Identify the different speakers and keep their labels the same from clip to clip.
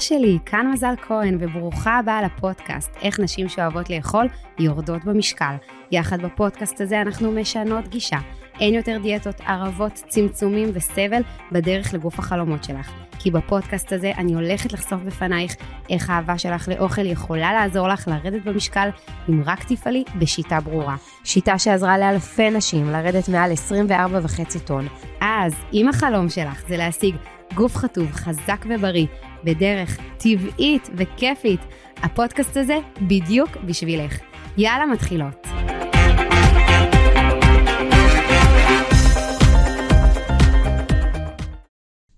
Speaker 1: שלי, כאן מזל כהן, וברוכה הבאה לפודקאסט, איך נשים שאוהבות לאכול יורדות במשקל. יחד בפודקאסט הזה אנחנו משנות גישה. אין יותר דיאטות, ערבות, צמצומים וסבל בדרך לגוף החלומות שלך. כי בפודקאסט הזה אני הולכת לחשוף בפנייך איך האהבה שלך לאוכל יכולה לעזור לך לרדת במשקל אם רק תפעלי בשיטה ברורה. שיטה שעזרה לאלפי נשים לרדת מעל 24.5 טון. אז אם החלום שלך זה להשיג גוף חטוב, חזק ובריא, בדרך טבעית וכיפית, הפודקאסט הזה בדיוק בשבילך. יאללה, מתחילות.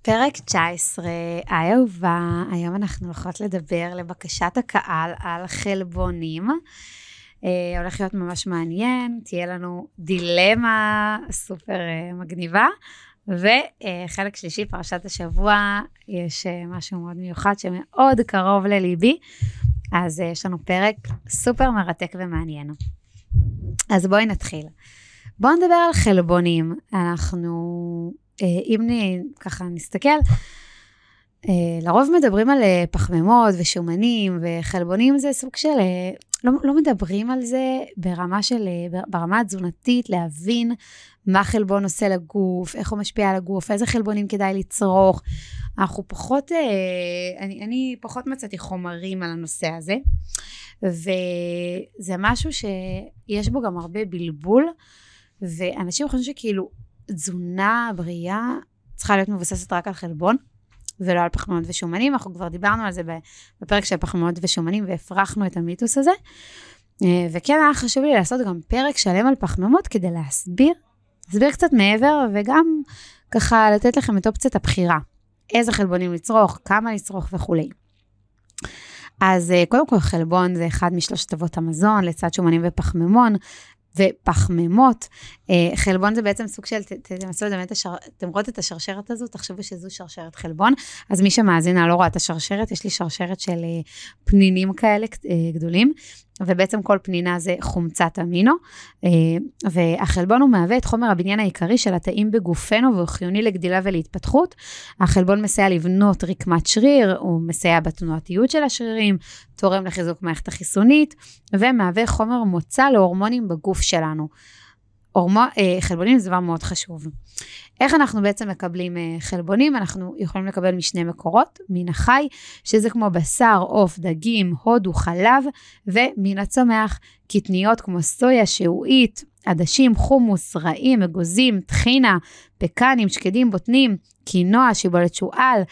Speaker 1: פרק 19, היי אהובה, היום אנחנו הולכות לדבר לבקשת הקהל על חלבונים. אה, הולך להיות ממש מעניין, תהיה לנו דילמה סופר אה, מגניבה. וחלק שלישי, פרשת השבוע, יש אה, משהו מאוד מיוחד שמאוד קרוב לליבי, אז אה, יש לנו פרק סופר מרתק ומעניין. אז בואי נתחיל. בואו נדבר על חלבונים. אנחנו, אה, אם ככה נסתכל, לרוב מדברים על פחמימות ושומנים וחלבונים זה סוג של, לא, לא מדברים על זה ברמה של, ברמה התזונתית, להבין מה חלבון עושה לגוף, איך הוא משפיע על הגוף, איזה חלבונים כדאי לצרוך. אנחנו פחות, אה, אני, אני פחות מצאתי חומרים על הנושא הזה, וזה משהו שיש בו גם הרבה בלבול, ואנשים חושבים שכאילו תזונה בריאה צריכה להיות מבוססת רק על חלבון. ולא על פחמימות ושומנים, אנחנו כבר דיברנו על זה בפרק של פחמימות ושומנים והפרחנו את המיתוס הזה. אה, וכן היה חשוב לי לעשות גם פרק שלם על פחמימות כדי להסביר אסביר קצת מעבר, וגם ככה לתת לכם את אופציית הבחירה. איזה חלבונים לצרוך, כמה לצרוך וכולי. אז אה, קודם כל חלבון זה אחד משלושת אבות המזון, לצד שומנים ופחמימון, ופחמימות. אה, חלבון זה בעצם סוג של, תנסו לדמיין את השרשרת, אתם רואות את השרשרת הזו, תחשבו שזו שרשרת חלבון. אז מי שמאזינה לא רואה את השרשרת, יש לי שרשרת של אה, פנינים כאלה גדולים, ובעצם כל פנינה זה חומצת אמינו, אה, והחלבון הוא מהווה את חומר הבניין העיקרי של התאים בגופנו והוא חיוני לגדילה ולהתפתחות. החלבון מסייע לבנות רקמת שריר, הוא מסייע בתנועתיות של השרירים, תורם לחיזוק מערכת החיסונית, ומהווה חומר מוצא להורמונים בגוף שלנו. הורמו, אה, חלבונים זה דבר מאוד חשוב. איך אנחנו בעצם מקבלים אה, חלבונים? אנחנו יכולים לקבל משני מקורות, מן החי, שזה כמו בשר, עוף, דגים, הודו, חלב, ומן הצומח, קטניות כמו סויה, שעועית, עדשים, חומוס, רעים, אגוזים, טחינה, פקנים, שקדים, בוטנים, קינוע, שיבולת שועל,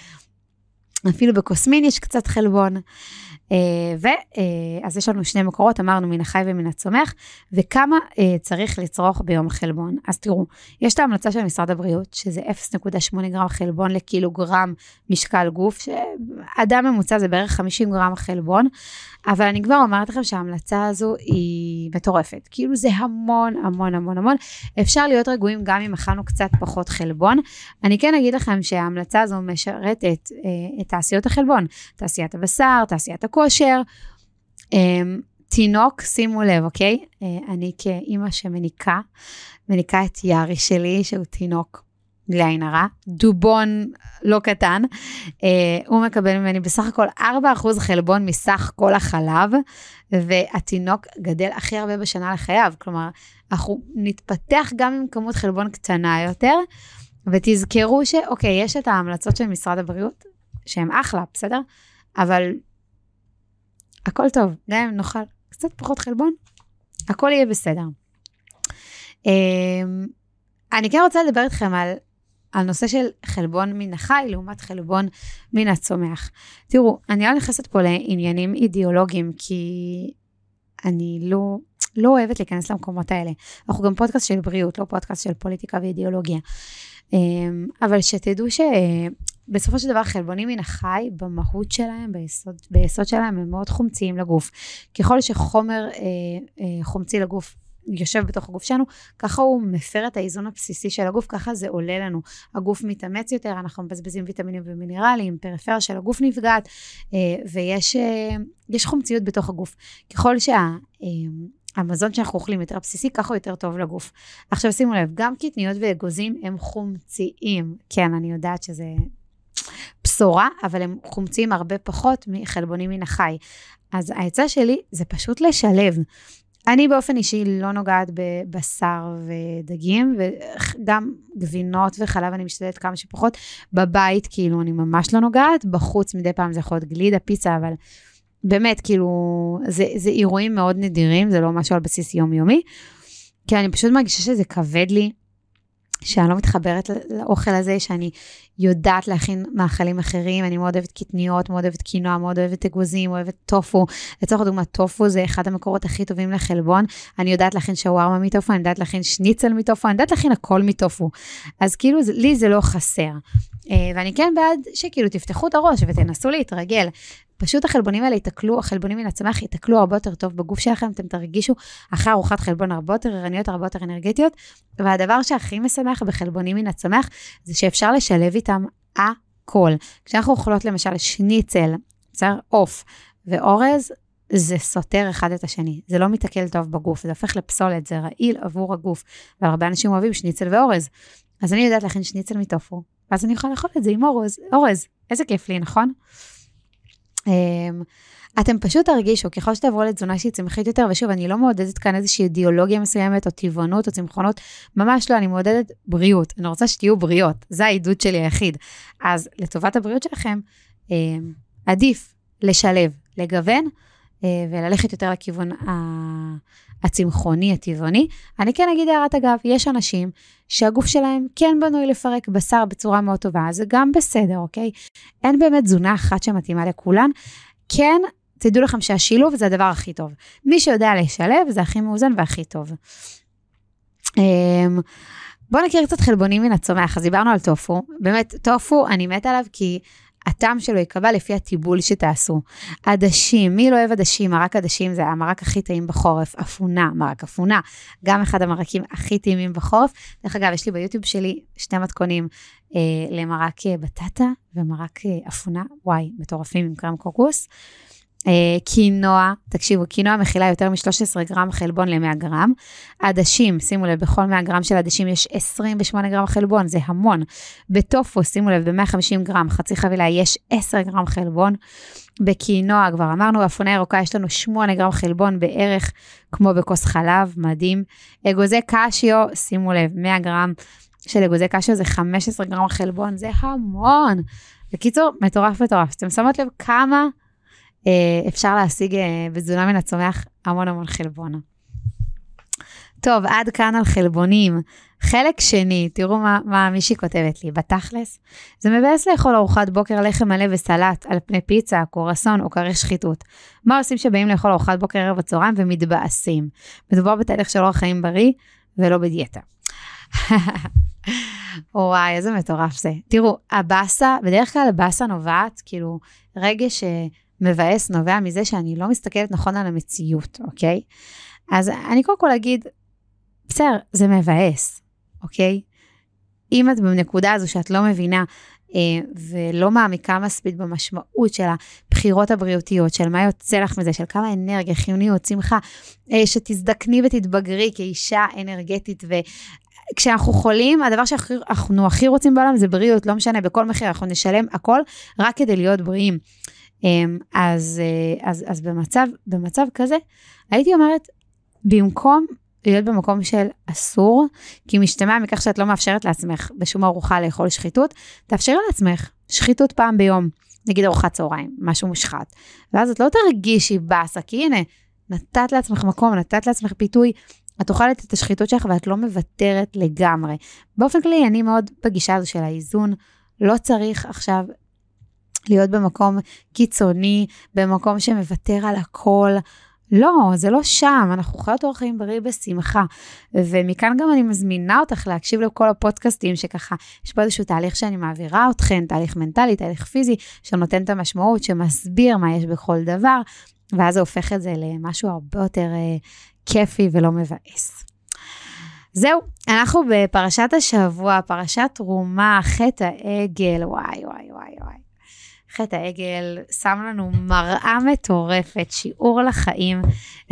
Speaker 1: אפילו בקוסמין יש קצת חלבון. אה, ואז אה, יש לנו שני מקורות, אמרנו מן החי ומן הצומח, וכמה אה, צריך לצרוך ביום חלבון. אז תראו, יש את ההמלצה של משרד הבריאות, שזה 0.8 גרם חלבון לקילוגרם משקל גוף, שאדם ממוצע זה בערך 50 גרם חלבון, אבל אני כבר אומרת לכם שההמלצה הזו היא מטורפת. כאילו זה המון המון המון המון. אפשר להיות רגועים גם אם אכלנו קצת פחות חלבון. אני כן אגיד לכם שההמלצה הזו משרתת את תעשיות החלבון, תעשיית הבשר, תעשיית הכושר. אה, תינוק, שימו לב, אוקיי? אה, אני כאימא שמניקה, מניקה את יארי שלי, שהוא תינוק בלי עין הרע, דובון לא קטן, אה, הוא מקבל ממני בסך הכל 4% חלבון מסך כל החלב, והתינוק גדל הכי הרבה בשנה לחייו, כלומר, אנחנו נתפתח גם עם כמות חלבון קטנה יותר, ותזכרו שאוקיי, יש את ההמלצות של משרד הבריאות, שהן אחלה, בסדר? אבל הכל טוב, גם אם נאכל קצת פחות חלבון, הכל יהיה בסדר. אה, אני כן רוצה לדבר איתכם על על נושא של חלבון מן החי לעומת חלבון מן הצומח. תראו, אני לא נכנסת פה לעניינים אידיאולוגיים, כי אני לא, לא אוהבת להיכנס למקומות האלה. אנחנו גם פודקאסט של בריאות, לא פודקאסט של פוליטיקה ואידיאולוגיה. אמ, אבל שתדעו שבסופו של דבר חלבונים מן החי, במהות שלהם, ביסוד, ביסוד שלהם, הם מאוד חומציים לגוף. ככל שחומר אה, אה, חומצי לגוף יושב בתוך הגוף שלנו, ככה הוא מפר את האיזון הבסיסי של הגוף, ככה זה עולה לנו. הגוף מתאמץ יותר, אנחנו מבזבזים ויטמינים ומינרלים, פריפריה של הגוף נפגעת, אה, ויש אה, חומציות בתוך הגוף. ככל שה... אה, המזון שאנחנו אוכלים יותר בסיסי, ככה הוא יותר טוב לגוף. עכשיו שימו לב, גם קטניות ואגוזים הם חומציים. כן, אני יודעת שזה בשורה, אבל הם חומצים הרבה פחות מחלבונים מן החי. אז העצה שלי זה פשוט לשלב. אני באופן אישי לא נוגעת בבשר ודגים, וגם גבינות וחלב אני משתדלת כמה שפחות. בבית, כאילו, אני ממש לא נוגעת, בחוץ מדי פעם זה יכול להיות גלידה, פיצה, אבל באמת, כאילו, זה, זה אירועים מאוד נדירים, זה לא משהו על בסיס יומיומי. כי אני פשוט מרגישה שזה כבד לי, שאני לא מתחברת לאוכל הזה, שאני יודעת להכין מאכלים אחרים, אני מאוד אוהבת קטניות, מאוד אוהבת קינוע, מאוד אוהבת אגוזים, אוהבת טופו. לצורך הדוגמא, טופו זה אחד המקורות הכי טובים לחלבון. אני יודעת להכין שווארמה מטופו, אני יודעת להכין שניצל מטופו, אני יודעת להכין הכל מטופו. אז כאילו, לי זה לא חסר. אה, ואני כן בעד שכאילו תפתחו את הראש ותנסו להתרגל. פשוט החלבונים האלה ייתקלו, החלבונים מן הצמח ייתקלו הרבה יותר טוב בגוף שלכם, אתם תרגישו אחרי ארוחת חלבון הרבה יותר ערניות, הרבה יותר אנרגטיות. והדבר שהכי משמח בחלבונים מן הצמח, זה שאפשר לשלב איתם הכל. כשאנחנו אוכלות למשל שניצל, בסדר? עוף ואורז, זה סותר אחד את השני, זה לא מתעכל טוב בגוף, זה הופך לפסולת, זה רעיל עבור הגוף, והרבה אנשים אוהבים שניצל ואורז. אז אני יודעת להכין שניצל מטופו, ואז אני יכולה לאכול את זה עם אורז, אורז, איזה כיף לי, נכון? אמ, אתם פשוט תרגישו, ככל שתעברו לתזונה שהיא צמחית יותר, ושוב, אני לא מעודדת כאן איזושהי אידיאולוגיה מסוימת, או טבעונות, או צמחונות, ממש לא, אני מעודדת בריאות. אני רוצה שתהיו בריאות, זה העידוד שלי היחיד. אז לטובת הבריאות שלכם, אמ, עדיף לשלב, לגוון, וללכת יותר לכיוון הצמחוני, הטבעוני. אני כן אגיד הערת אגב, יש אנשים שהגוף שלהם כן בנוי לפרק בשר בצורה מאוד טובה, זה גם בסדר, אוקיי? אין באמת תזונה אחת שמתאימה לכולן. כן, תדעו לכם שהשילוב זה הדבר הכי טוב. מי שיודע לשלב זה הכי מאוזן והכי טוב. אמ, בואו נכיר קצת חלבונים מן הצומח, אז דיברנו על טופו. באמת, טופו, אני מתה עליו כי הטעם שלו ייקבע לפי הטיבול שתעשו. עדשים, מי לא אוהב עדשים? מרק עדשים זה המרק הכי טעים בחורף. אפונה, מרק אפונה, גם אחד המרקים הכי טעימים בחורף. דרך אגב, יש לי ביוטיוב שלי שני מתכונים אה, למרק אה, בטטה ומרק אה, אפונה, וואי, מטורפים עם קרם קוקוס. אה, קינוע, תקשיבו, קינוע מכילה יותר מ-13 גרם חלבון ל-100 גרם. עדשים, שימו לב, בכל 100 גרם של עדשים יש 28 גרם חלבון, זה המון. בטופו, שימו לב, ב-150 גרם, חצי חבילה, יש 10 גרם חלבון. בקינוע, כבר אמרנו, אפונה ירוקה, יש לנו 8 גרם חלבון בערך, כמו בכוס חלב, מדהים. אגוזי קשיו, שימו לב, 100 גרם של אגוזי קשיו זה 15 גרם חלבון, זה המון. בקיצור, מטורף מטורף. אתם שמות לב כמה... אה, אפשר להשיג אה, בתזונה מן הצומח המון המון חלבון. טוב, עד כאן על חלבונים. חלק שני, תראו מה, מה מישהי כותבת לי, בתכלס, זה מבאס לאכול ארוחת בוקר לחם מלא וסלט על פני פיצה, קורסון או כרי שחיתות. מה עושים שבאים לאכול ארוחת בוקר ערב הצהריים ומתבאסים? מדובר בתהליך של אורח חיים בריא ולא בדיאטה. וואי, איזה מטורף זה. תראו, הבאסה, בדרך כלל הבאסה נובעת, כאילו, רגש מבאס נובע מזה שאני לא מסתכלת נכון על המציאות, אוקיי? אז אני קודם כל אגיד, בסדר, זה מבאס, אוקיי? אם את בנקודה הזו שאת לא מבינה אה, ולא מעמיקה מספיק במשמעות של הבחירות הבריאותיות, של מה יוצא לך מזה, של כמה אנרגיה, חיוניות, אה, שתזדקני ותתבגרי כאישה אנרגטית ו... כשאנחנו חולים, הדבר שאנחנו הכי רוצים בעולם זה בריאות, לא משנה, בכל מחיר, אנחנו נשלם הכל רק כדי להיות בריאים. אמ, אז, אה, אז, אז במצב, במצב כזה, הייתי אומרת, במקום להיות במקום של אסור, כי משתמע מכך שאת לא מאפשרת לעצמך בשום ארוחה לאכול שחיתות, תאפשרי לעצמך שחיתות פעם ביום, נגיד ארוחת צהריים, משהו מושחת. ואז את לא תרגישי באסה, כי הנה, נתת לעצמך מקום, נתת לעצמך פיתוי, את אוכלת את השחיתות שלך ואת לא מוותרת לגמרי. באופן כללי, אני מאוד בגישה הזו של האיזון. לא צריך עכשיו להיות במקום קיצוני, במקום שמוותר על הכל. לא, זה לא שם, אנחנו חיות אורח חיים בריא בשמחה. ומכאן גם אני מזמינה אותך להקשיב לכל הפודקאסטים שככה, יש פה איזשהו תהליך שאני מעבירה אתכן, תהליך מנטלי, תהליך פיזי, שנותן את המשמעות, שמסביר מה יש בכל דבר, ואז זה הופך את זה למשהו הרבה יותר אה, כיפי ולא מבאס. זהו, אנחנו בפרשת השבוע, פרשת תרומה, חטא העגל, וואי וואי וואי וואי. חטא העגל שם לנו מראה מטורפת, שיעור לחיים.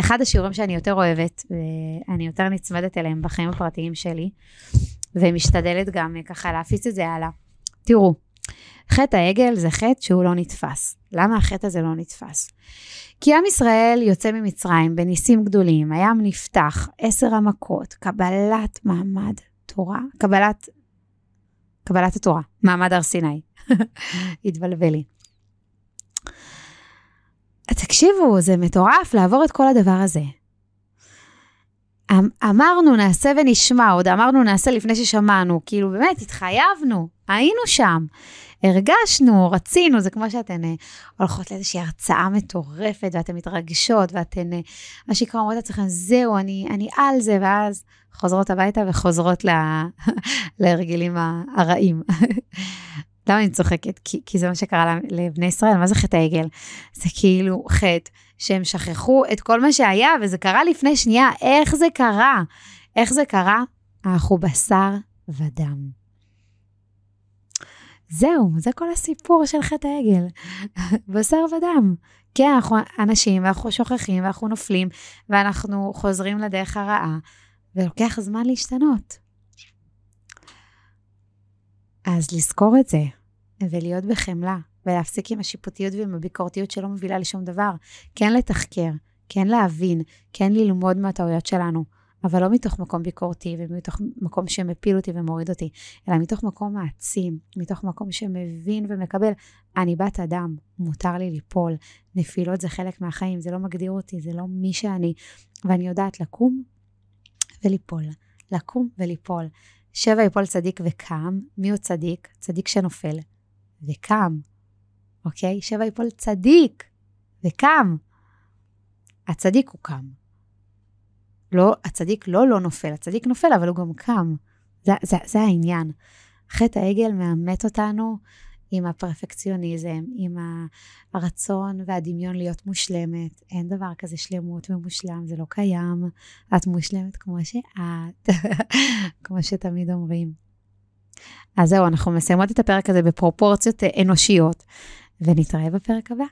Speaker 1: אחד השיעורים שאני יותר אוהבת, ואני יותר נצמדת אליהם בחיים הפרטיים שלי, ומשתדלת גם ככה להפיץ את זה הלאה. תראו, חטא העגל זה חטא שהוא לא נתפס. למה החטא הזה לא נתפס? כי עם ישראל יוצא ממצרים בניסים גדולים, הים נפתח, עשר המכות, קבלת מעמד תורה, קבלת, קבלת התורה, מעמד הר סיני. התבלבל לי. תקשיבו, זה מטורף לעבור את כל הדבר הזה. אמ, אמרנו נעשה ונשמע, עוד אמרנו נעשה לפני ששמענו, כאילו באמת התחייבנו, היינו שם, הרגשנו, רצינו, זה כמו שאתן uh, הולכות לאיזושהי הרצאה מטורפת ואתן מתרגשות ואתן, uh, מה שנקרא, אומרות לעצמכם, זהו, אני, אני על זה, ואז חוזרות הביתה וחוזרות לה, להרגלים הרעים. למה אני צוחקת? כי, כי זה מה שקרה לבני ישראל, מה זה חטא העגל? זה כאילו חטא שהם שכחו את כל מה שהיה, וזה קרה לפני שנייה. איך זה קרה? איך זה קרה? אנחנו בשר ודם. זהו, זה כל הסיפור של חטא העגל. בשר ודם. כן, אנחנו אנשים, ואנחנו שוכחים, ואנחנו נופלים, ואנחנו חוזרים לדרך הרעה, ולוקח זמן להשתנות. אז לזכור את זה, ולהיות בחמלה, ולהפסיק עם השיפוטיות ועם הביקורתיות שלא מובילה לשום דבר. כן לתחקר, כן להבין, כן ללמוד מהטעויות שלנו, אבל לא מתוך מקום ביקורתי ומתוך מקום שמפיל אותי ומוריד אותי, אלא מתוך מקום מעצים, מתוך מקום שמבין ומקבל, אני בת אדם, מותר לי ליפול, נפילות זה חלק מהחיים, זה לא מגדיר אותי, זה לא מי שאני, ואני יודעת לקום וליפול, לקום וליפול. שבע יפול צדיק וקם, מי הוא צדיק? צדיק שנופל וקם, אוקיי? שבע יפול צדיק וקם. הצדיק הוא קם. לא, הצדיק לא לא נופל, הצדיק נופל, אבל הוא גם קם. זה, זה, זה העניין. חטא העגל מאמת אותנו עם הפרפקציוניזם, עם הרצון והדמיון להיות מושלמת. אין דבר כזה שלמות ומושלם, זה לא קיים. את מושלמת כמו שאת, כמו שתמיד אומרים. אז זהו, אנחנו מסיימות את הפרק הזה בפרופורציות אנושיות, ונתראה בפרק הבא.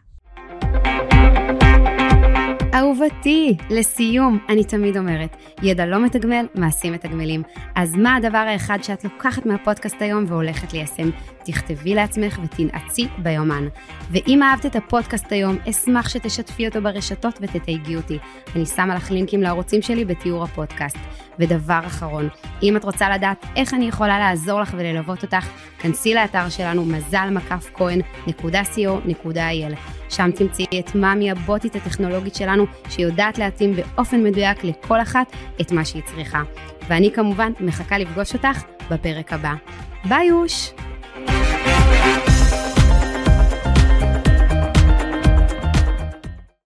Speaker 1: אהובתי, לסיום, אני תמיד אומרת, ידע לא מתגמל, מעשים מתגמלים. אז מה הדבר האחד שאת לוקחת מהפודקאסט היום והולכת ליישם? תכתבי לעצמך ותנעצי ביומן. ואם אהבת את הפודקאסט היום, אשמח שתשתפי אותו ברשתות ותתייגי אותי. אני שמה לך לינקים לערוצים שלי בתיאור הפודקאסט. ודבר אחרון, אם את רוצה לדעת איך אני יכולה לעזור לך וללוות אותך, כנסי לאתר שלנו מזל מקף כהן.co.il. שם תמצאי את מאמי הבוטית הטכנולוגית שלנו, שיודעת להתאים באופן מדויק לכל אחת את מה שהיא צריכה. ואני כמובן מחכה לפגוש אותך בפרק הבא. ביי יוש!